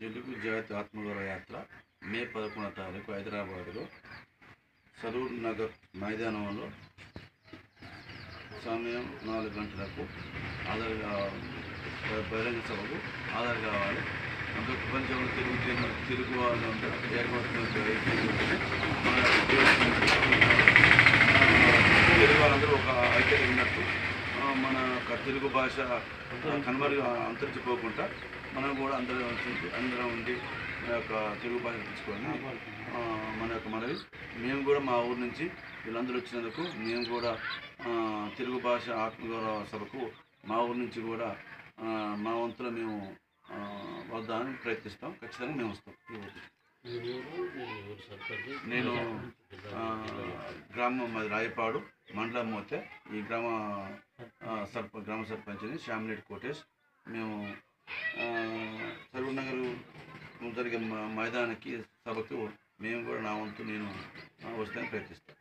తెలుగు జాతి ఆత్మగౌరవ యాత్ర మే పదకొండవ తారీఖు హైదరాబాదులో సరూర్ నగర్ మైదానంలో సమయం నాలుగు గంటలకు ఆధార్ కావాలి బహిరంగ సభకు ఆధార్ కావాలి. అంటే ప్రపంచంలో తెలుగు తెలుగు వాళ్ళు అందరూ ఏర్పడుతున్న తెలుగు వాళ్ళందరూ ఒక ఐక్యత ఉన్నట్టు మన యొక్క తెలుగు భాష కనుమరుగు అంతరించిపోకుండా మనం కూడా అందరం అందరం ఉండి మన యొక్క తెలుగు భాష తెచ్చుకొని మన యొక్క మనవి. మేము కూడా మా ఊరు నుంచి వీళ్ళందరూ వచ్చినందుకు మేము కూడా తెలుగు భాష ఆత్మగౌరవ సభకు మా ఊరు నుంచి కూడా మా వంతులో మేము వద్దామని ప్రయత్నిస్తాం. ఖచ్చితంగా మేము వస్తాం. నేను గ్రామం మాది రాయపాడు. మండలం మోతే ఈ గ్రామ సర్ప గ్రామ సర్పంచ్ని శ్యామిరెడ్డి కోటేష్. మేము సర్వనగర్ జరిగే మ- మైదానానికి సభకు మేము కూడా నా వంతు నేను వస్తాను ప్రయత్నిస్తాను